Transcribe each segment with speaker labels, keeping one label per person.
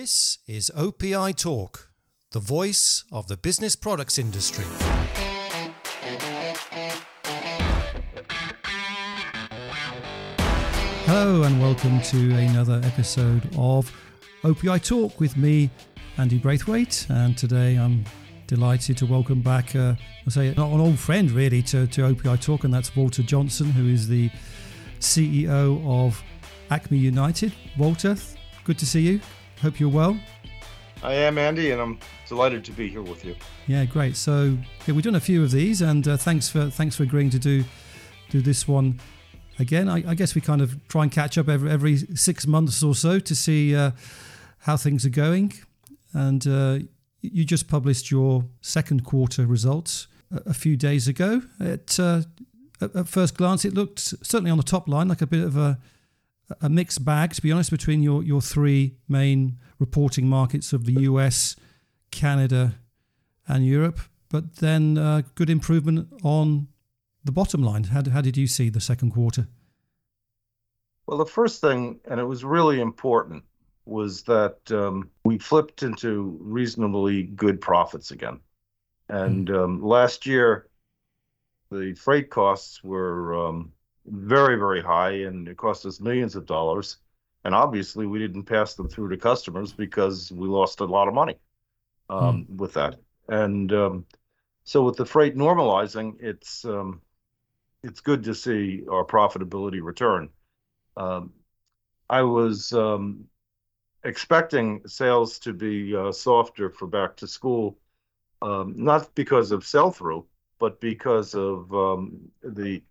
Speaker 1: This is OPI Talk, the voice of the business products industry. Hello, and welcome to another episode of OPI Talk with me, Andy Braithwaite. And today I'm delighted to welcome back, uh, I'll say, an old friend really to, to OPI Talk, and that's Walter Johnsen, who is the CEO of Acme United. Walter, good to see you. Hope you're well.
Speaker 2: I am Andy, and I'm delighted to be here with you.
Speaker 1: Yeah, great. So yeah, we've done a few of these, and uh, thanks for thanks for agreeing to do do this one again. I, I, guess we kind of try and catch up every every six months or so to see uh, how things are going. And uh, you just published your second quarter results a, a few days ago. It, uh, at, at first glance, it looked certainly on the top line like a bit of a a mixed bag, to be honest, between your, your three main reporting markets of the US, Canada, and Europe. But then uh, good improvement on the bottom line. How, how did you see the second quarter?
Speaker 2: Well, the first thing, and it was really important, was that um, we flipped into reasonably good profits again. And mm. um, last year, the freight costs were um, very, very high, and it cost us millions of dollars. And obviously, we didn't pass them through to customers because we lost a lot of money um, hmm. with that. And um, so, with the freight normalizing, it's um, it's good to see our profitability return. Um, I was um, expecting sales to be uh, softer for back to school, um, not because of sell through, but because of the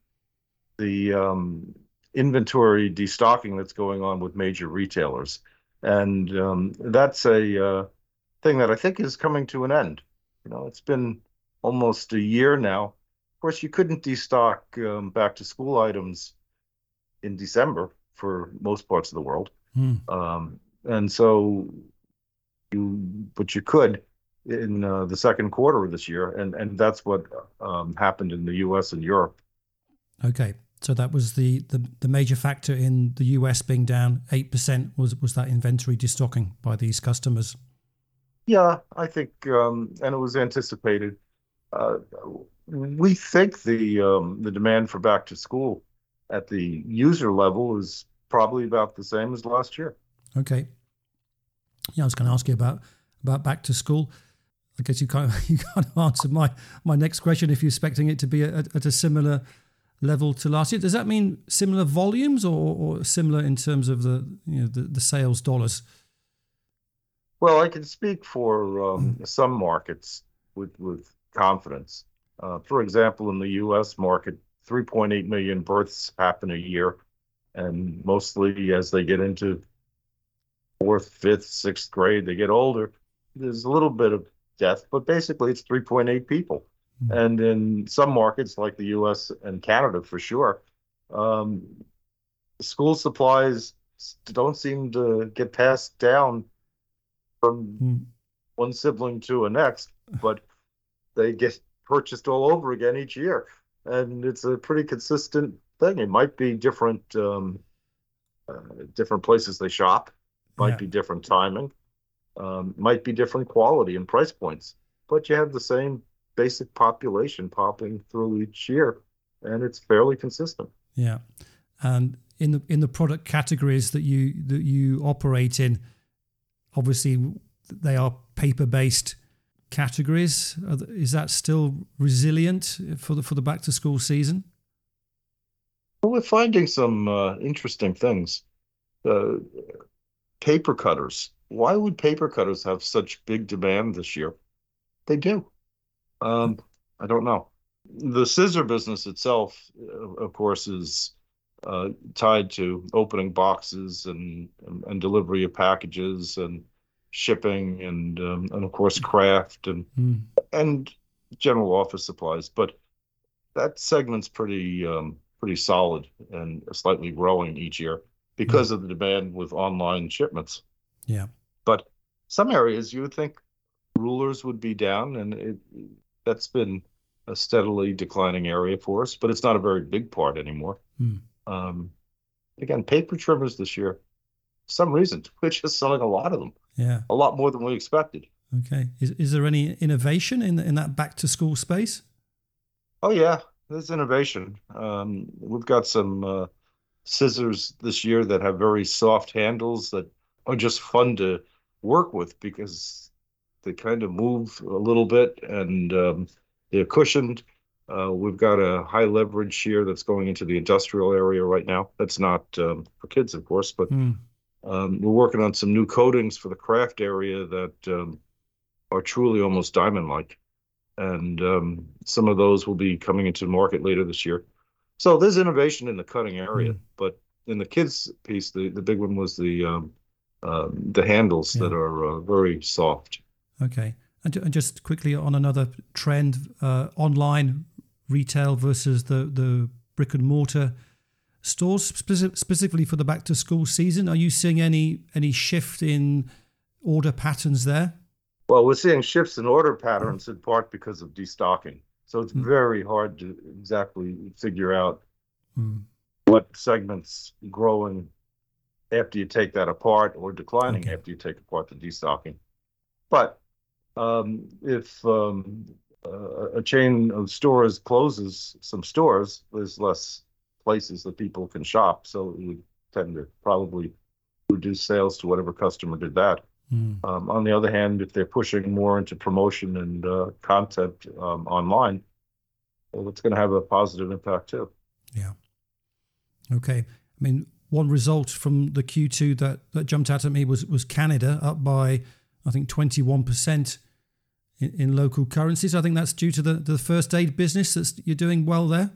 Speaker 2: the um, inventory destocking that's going on with major retailers, and um, that's a uh, thing that I think is coming to an end. You know, it's been almost a year now. Of course, you couldn't destock um, back to school items in December for most parts of the world, hmm. um, and so you, but you could in uh, the second quarter of this year, and and that's what um, happened in the U.S. and Europe.
Speaker 1: Okay, so that was the, the, the major factor in the US being down eight percent was was that inventory destocking by these customers.
Speaker 2: Yeah, I think, um, and it was anticipated. Uh, we think the um, the demand for back to school at the user level is probably about the same as last year.
Speaker 1: Okay. Yeah, I was going to ask you about about back to school. I guess you kind of you kind of answered my my next question. If you're expecting it to be at, at a similar level to last year. Does that mean similar volumes or, or similar in terms of the you know the, the sales dollars?
Speaker 2: Well, I can speak for um, mm. some markets with with confidence. Uh, for example, in the U.S. market, 3.8 million births happen a year, and mostly as they get into fourth, fifth, sixth grade, they get older. There's a little bit of death, but basically it's 3.8 people. Mm-hmm. And in some markets like the US and Canada for sure, um, school supplies don't seem to get passed down from mm-hmm. one sibling to a next, but they get purchased all over again each year. And it's a pretty consistent thing. It might be different um, uh, different places they shop, might yeah. be different timing, um, might be different quality and price points, but you have the same basic population popping through each year, and it's fairly consistent.
Speaker 1: Yeah, and in the in the product categories that you that you operate in, obviously they are paper based categories. Is that still resilient for the for the back to school season?
Speaker 2: Well, we're finding some uh, interesting things. Uh, paper cutters. Why would paper cutters have such big demand this year? They do. Um, I don't know. The scissor business itself, uh, of course, is uh, tied to opening boxes and, and, and delivery of packages and shipping and um, and of course craft and mm. and general office supplies. But that segment's pretty um, pretty solid and slightly growing each year because mm. of the demand with online shipments.
Speaker 1: Yeah.
Speaker 2: But some areas you would think rulers would be down, and it, that's been a steadily declining area for us, but it's not a very big part anymore. Hmm. Um, again, paper trimmers this year, some reason, we're just selling a lot of them.
Speaker 1: Yeah.
Speaker 2: A lot more than we expected.
Speaker 1: Okay. Is, is there any innovation in, in that back to school space?
Speaker 2: Oh, yeah. There's innovation. Um, we've got some uh, scissors this year that have very soft handles that are just fun to work with because they kind of move a little bit and um, they're cushioned. Uh, we've got a high leverage shear that's going into the industrial area right now. That's not um, for kids, of course, but
Speaker 1: Mm.
Speaker 2: um, we're working on some new coatings for the craft area that um, are truly almost diamond-like, and um, some of those will be coming into the market later this year. So there's innovation in the cutting area,
Speaker 1: Mm.
Speaker 2: but in the kids piece, the, the big one was the um, um, the handles
Speaker 1: Yeah.
Speaker 2: that are uh, very soft.
Speaker 1: Okay. And, and just quickly on another trend, uh, online retail versus the, the brick and mortar stores, speci- specifically for the back to school season. Are you seeing any any shift in order patterns there?
Speaker 2: Well, we're seeing shifts in order patterns in part because of destocking. So it's
Speaker 1: Mm.
Speaker 2: very hard to exactly figure out
Speaker 1: Hmm.
Speaker 2: what segments growing after you take that apart or declining
Speaker 1: Okay.
Speaker 2: after you take apart the destocking. But um, if um, uh, a chain of stores closes some stores, there's less places that people can shop. So it would tend to probably reduce sales to whatever customer did that.
Speaker 1: Hmm.
Speaker 2: Um, on the other hand, if they're pushing more into promotion and uh, content um, online, well, it's going to have a positive impact too.
Speaker 1: Yeah. Okay. I mean, one result from the Q2 that, that jumped out at me was was Canada up by I think 21% in, in local currencies. I think that's due to the, the first aid business that's you're doing well there.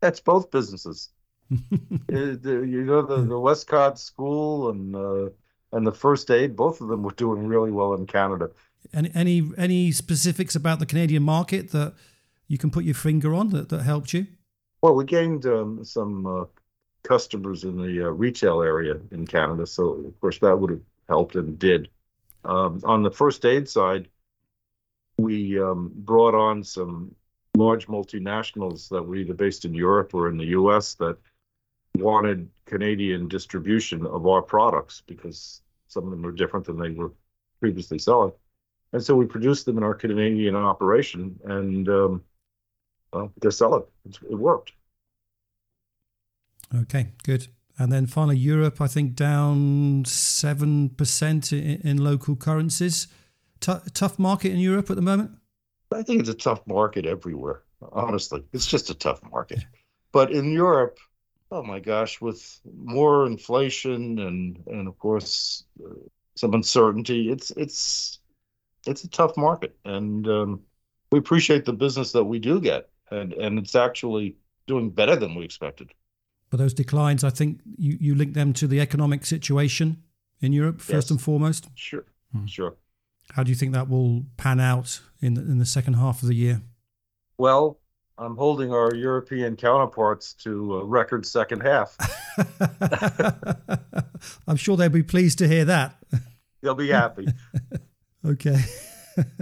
Speaker 2: That's both businesses. Uh, you know the the Westcott School and uh, and the first aid, both of them were doing really well in Canada.
Speaker 1: Any any any specifics about the Canadian market that you can put your finger on that, that helped you?
Speaker 2: Well, we gained um, some uh, customers in the uh, retail area in Canada, so of course that would have helped and did. Um, on the first aid side, we um, brought on some large multinationals that were either based in Europe or in the U.S. that wanted Canadian distribution of our products because some of them were different than they were previously selling. And so we produced them in our Canadian operation, and um, well, they're selling. It's, it worked.
Speaker 1: Okay, good. And then finally, Europe, I think down 7% in, in local currencies. Tou tough market in Europe at the moment?
Speaker 2: I think it's a tough market everywhere. Honestly, it's just a tough market. But in Europe, oh my gosh, with more inflation and and of course uh, some uncertainty, it's it's it's a tough market, and um, we appreciate the business that we do get, and and it's actually doing better than we expected.
Speaker 1: But those declines, I think you, you link them to the economic situation in Europe first
Speaker 2: Yes.
Speaker 1: and foremost.
Speaker 2: Sure,
Speaker 1: Hmm.
Speaker 2: sure.
Speaker 1: How do you think that will pan out in the, in the second half of the year?
Speaker 2: Well, I'm holding our European counterparts to a record second half.
Speaker 1: I'm sure they'll be pleased to hear that.
Speaker 2: They'll be happy.
Speaker 1: Okay.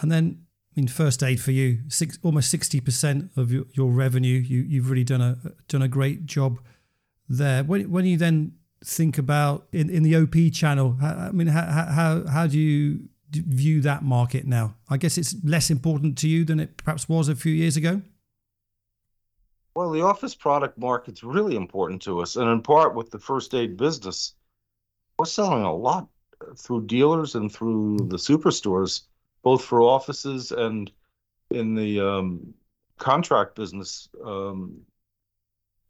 Speaker 1: and then, I mean, first aid for you, six, almost sixty percent of your, your revenue. You you've really done a done a great job there. When when you then think about in, in the OP channel, I mean, how, how how do you view that market now? I guess it's less important to you than it perhaps was a few years ago.
Speaker 2: Well, the office product market's really important to us, and in part with the first aid business, we're selling a lot through dealers and through the superstores, both for offices and in the um, contract business. Um,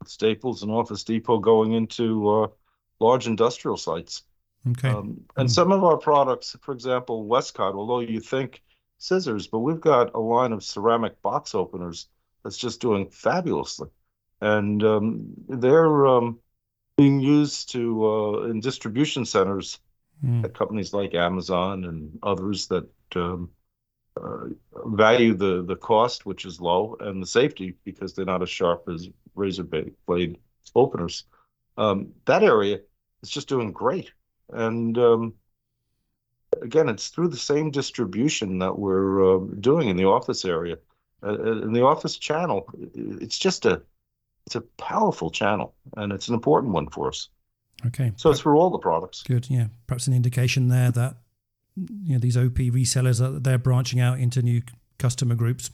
Speaker 2: Staples and Office Depot going into uh, large industrial sites.
Speaker 1: Okay.
Speaker 2: Um, and
Speaker 1: Mm.
Speaker 2: some of our products, for example, Westcott, although you think scissors, but we've got a line of ceramic box openers that's just doing fabulously. And um, they're um, being used to uh, in distribution centers
Speaker 1: Mm.
Speaker 2: at companies like Amazon and others that um, uh, value the, the cost, which is low, and the safety because they're not as sharp as razor blade openers. Um, that area is just doing great. And um, again, it's through the same distribution that we're uh, doing in the office area. Uh, uh, in the office channel, it's just a it's a powerful channel, and it's an important one for us.
Speaker 1: Okay.
Speaker 2: So it's for all the products.
Speaker 1: Good. Yeah. Perhaps an indication there that you know these OP resellers are they're branching out into new customer groups.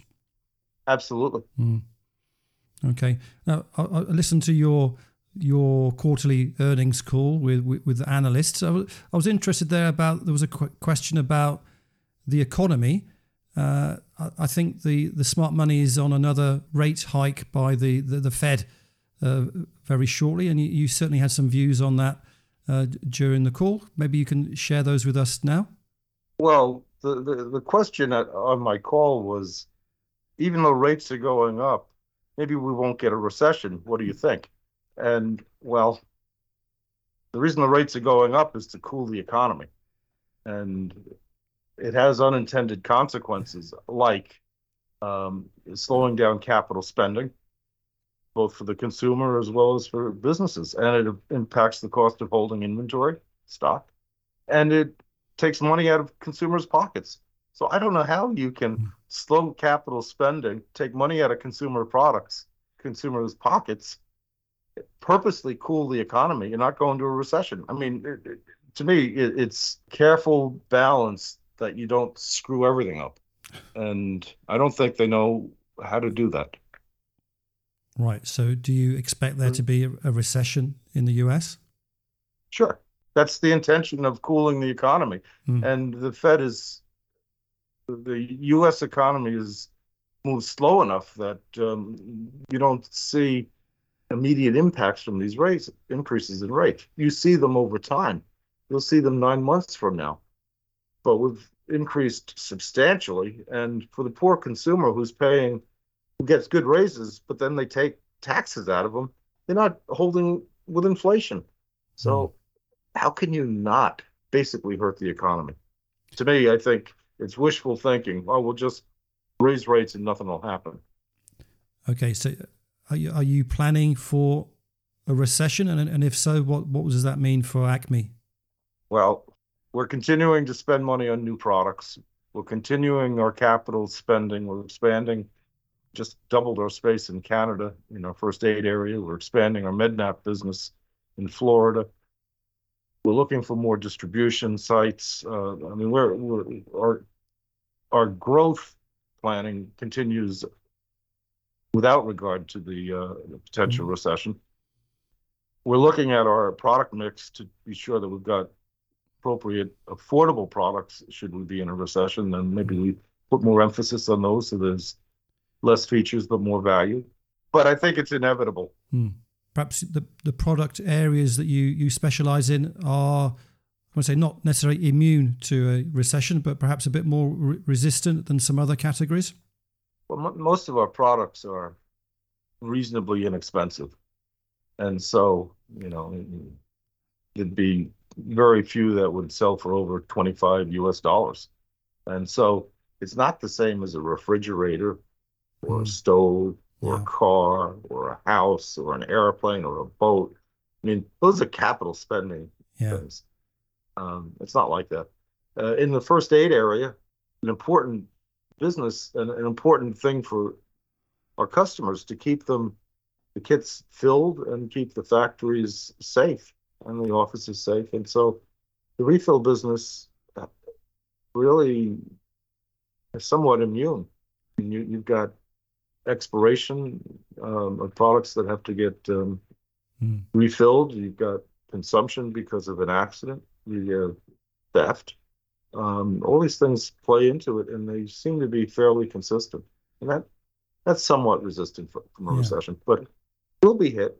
Speaker 2: Absolutely.
Speaker 1: Mm. Okay. Now I, I listened to your your quarterly earnings call with with, with the analysts. I was, I was interested there about there was a qu- question about the economy. Uh, I, I, think the, the smart money is on another rate hike by the the, the Fed uh, very shortly, and you, you, certainly had some views on that uh, during the call. Maybe you can share those with us now.
Speaker 2: Well, the, the, the question on my call was even though rates are going up, maybe we won't get a recession. What do you think? And well, the reason the rates are going up is to cool the economy. And it has unintended consequences like um, slowing down capital spending, both for the consumer as well as for businesses. And it impacts the cost of holding inventory, stock. And it takes money out of consumers' pockets. So I don't know how you can hmm. slow capital spending, take money out of consumer products, consumers' pockets, purposely cool the economy and not go into a recession. I mean, it, it, to me, it, it's careful balance that you don't screw everything up. And I don't think they know how to do that.
Speaker 1: Right. So, do you expect there to be a, recession in the US?
Speaker 2: Sure. That's the intention of cooling the economy. Mm. And the Fed is, the US economy is moved slow enough that um, you don't see immediate impacts from these rates increases in rates. You see them over time. You'll see them nine months from now. But we've increased substantially. And for the poor consumer who's paying, who gets good raises, but then they take taxes out of them, they're not holding with inflation. So mm how can you not basically hurt the economy? To me, I think it's wishful thinking. Oh, we'll just raise rates and nothing will happen.
Speaker 1: Okay, so are you, are you planning for a recession? And, and if so, what, what does that mean for Acme?
Speaker 2: Well, we're continuing to spend money on new products. We're continuing our capital spending. We're expanding, just doubled our space in Canada in our first aid area. We're expanding our MedNap business in Florida. We're looking for more distribution sites. Uh, I mean, we're, we're our our growth planning continues without regard to the, uh, potential mm-hmm. recession. We're looking at our product mix to be sure that we've got appropriate affordable products should we be in a recession. then maybe we put more emphasis on those so there's less features but more value. But I think it's inevitable.
Speaker 1: Mm perhaps the, the product areas that you, you specialize in are, I would say, not necessarily immune to a recession, but perhaps a bit more re- resistant than some other categories?
Speaker 2: Well, m- most of our products are reasonably inexpensive. And so, you know, it'd be very few that would sell for over 25 US dollars. And so it's not the same as a refrigerator or mm. a stove or yeah. a car or a house or an airplane or a boat. I mean, those are capital spending yeah. things. Um, it's not like that. Uh, in the first aid area, an important business and an important thing for our customers to keep them, the kits filled and keep the factories safe and the offices safe. And so the refill business uh, really is somewhat immune. Mean, you, you've got expiration um, of products that have to get um, mm. refilled. You've got consumption because of an accident, the uh, theft. Um, all these things play into it, and they seem to be fairly consistent. And that that's somewhat resistant from, from a yeah. recession, but will be hit.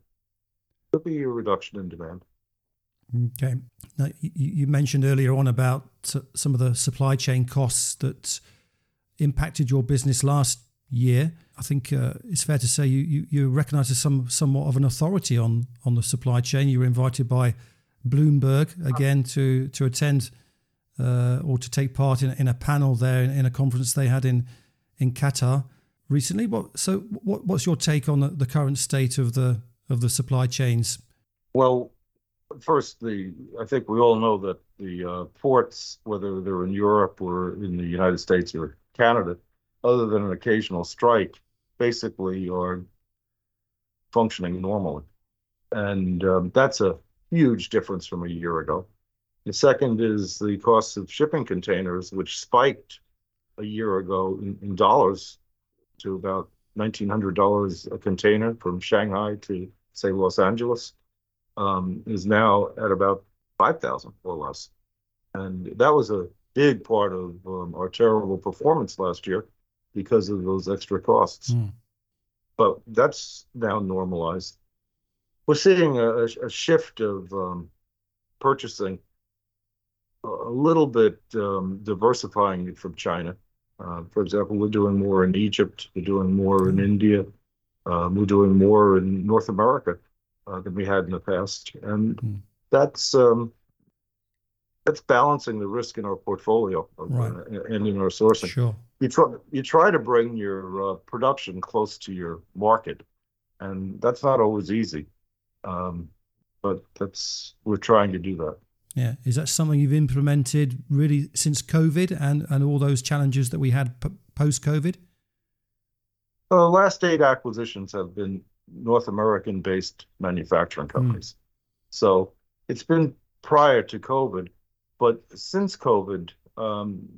Speaker 2: There'll be a reduction in demand.
Speaker 1: Okay. Now, you, you mentioned earlier on about some of the supply chain costs that impacted your business last year. I think uh, it's fair to say you, you, you recognise as some somewhat of an authority on on the supply chain. You were invited by Bloomberg again to to attend uh, or to take part in, in a panel there in, a conference they had in in Qatar recently. What so what, what's your take on the, the current state of the of the supply chains?
Speaker 2: Well, first, the I think we all know that the uh, ports, whether they're in Europe or in the United States or Canada, other than an occasional strike, basically are functioning normally. And um, that's a huge difference from a year ago. The second is the cost of shipping containers, which spiked a year ago in, in dollars to about $1,900 a container from Shanghai to, say, Los Angeles, um, is now at about 5,000 or less. And that was a big part of um, our terrible performance last year because of those extra costs. Mm. But that's now normalized. We're seeing a, a shift of um, purchasing a little bit um, diversifying from China. Uh, for example, we're doing more in Egypt, we're doing more in India, um, we're doing more in North America uh, than we had in the past, and mm. that's um, that's balancing the risk in our portfolio of, right. uh, and in our sourcing.
Speaker 1: Sure.
Speaker 2: You try you try to bring your uh, production close to your market, and that's not always easy, um, but that's we're trying to do that.
Speaker 1: Yeah, is that something you've implemented really since COVID and and all those challenges that we had p- post COVID?
Speaker 2: The last eight acquisitions have been North American based manufacturing hmm. companies. Mm. So it's been prior to COVID but since COVID, um,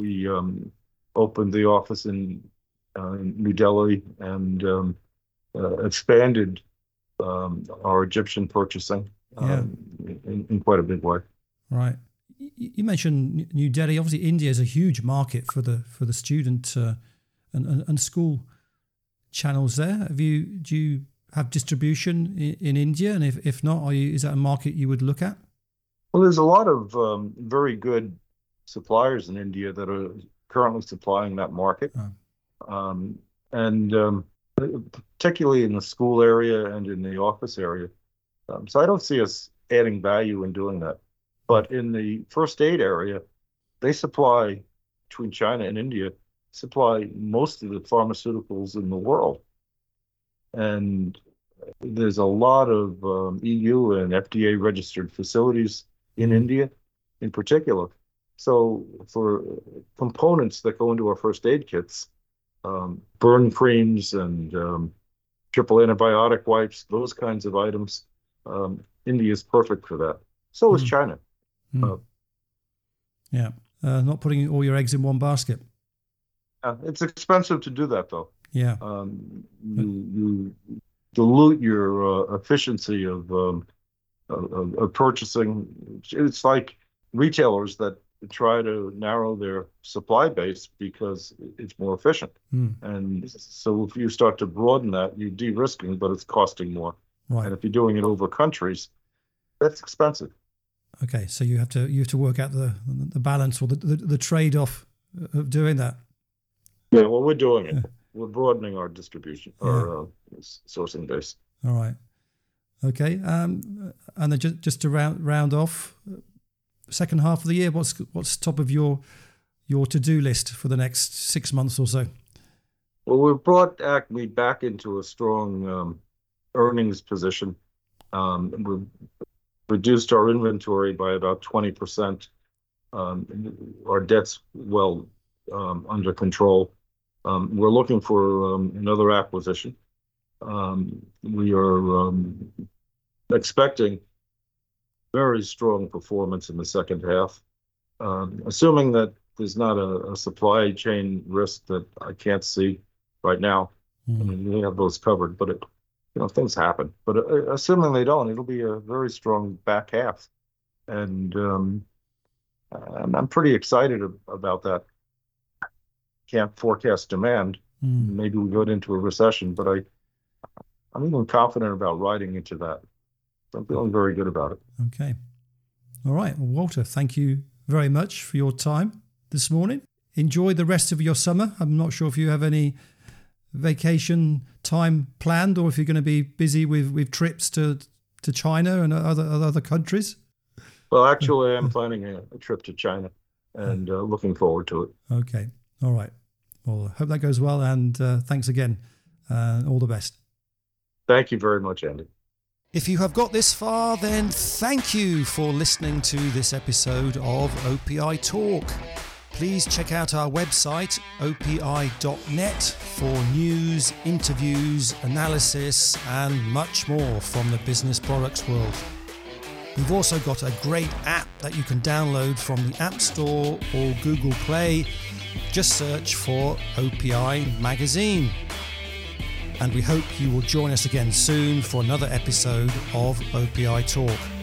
Speaker 2: we um, opened the office in, uh, New Delhi and um, uh, expanded um, our Egyptian purchasing yeah. Um, in, in, quite a big way.
Speaker 1: Right. You mentioned New Delhi. Obviously, India is a huge market for the for the student uh, and, and, and school channels there. Have you do you have distribution in, in India? And if, if not, are you, is that a market you would look at?
Speaker 2: Well, there's a lot of um, very good suppliers in India that are currently supplying that market. Oh. Um, and um, particularly in the school area and in the office area. Um, so I don't see us adding value in doing that. But in the first aid area, they supply between China and India supply most of the pharmaceuticals in the world. And there's a lot of um, EU and FDA registered facilities in India in particular. So for components that go into our first aid kits, um, burn creams and um, triple antibiotic wipes, those kinds of items, um, India is perfect for that. So is mm. China.
Speaker 1: Mm. Uh, yeah, uh, not putting all your eggs in one basket.
Speaker 2: Uh, it's expensive to do that, though.
Speaker 1: Yeah.
Speaker 2: Um, you, you, dilute your uh, efficiency of um, of, of purchasing. It's like retailers that try to narrow their supply base because it's more efficient. Mm. And so if you start to broaden that, you're de-risking, but it's costing more. Right. And if you're doing it over countries, that's expensive.
Speaker 1: Okay, so you have to you have to work out the the balance or the the, the trade off of doing that.
Speaker 2: Yeah, well, we're doing it. Yeah. We're broadening our distribution, yeah. our uh, sourcing base.
Speaker 1: All right. Okay, um, and then just just to round round off, second half of the year, what's what's top of your your to do list for the next six months or so?
Speaker 2: Well, we've brought Acme back into a strong um, earnings position. Um, we've reduced our inventory by about twenty percent. Um, our debt's well um, under control. Um, we're looking for um, another acquisition. Um, we are um, expecting very strong performance in the second half, um, assuming that there's not a, a, supply chain risk that I can't see right now. I mean, we have those covered, but it, you know, things happen. But uh, assuming they don't, it'll be a very strong back half, and um, I'm, I'm pretty excited about that. Can't forecast demand. Mm. Maybe we go into a recession, but I I'm even confident about riding into that. I'm feeling very good about it.
Speaker 1: Okay. All right. Well, Walter, thank you very much for your time this morning. Enjoy the rest of your summer. I'm not sure if you have any vacation time planned or if you're going to be busy with, with trips to to China and other other countries.
Speaker 2: Well, actually, I'm planning a, a trip to China and uh, looking forward to it.
Speaker 1: Okay. All right. Well, I hope that goes well. And uh, thanks again. Uh, all the best.
Speaker 2: Thank you very much, Andy.
Speaker 1: If you have got this far, then thank you for listening to this episode of OPI Talk. Please check out our website, opi.net, for news, interviews, analysis, and much more from the business products world. We've also got a great app that you can download from the App Store or Google Play. Just search for OPI Magazine. And we hope you will join us again soon for another episode of OPI Talk.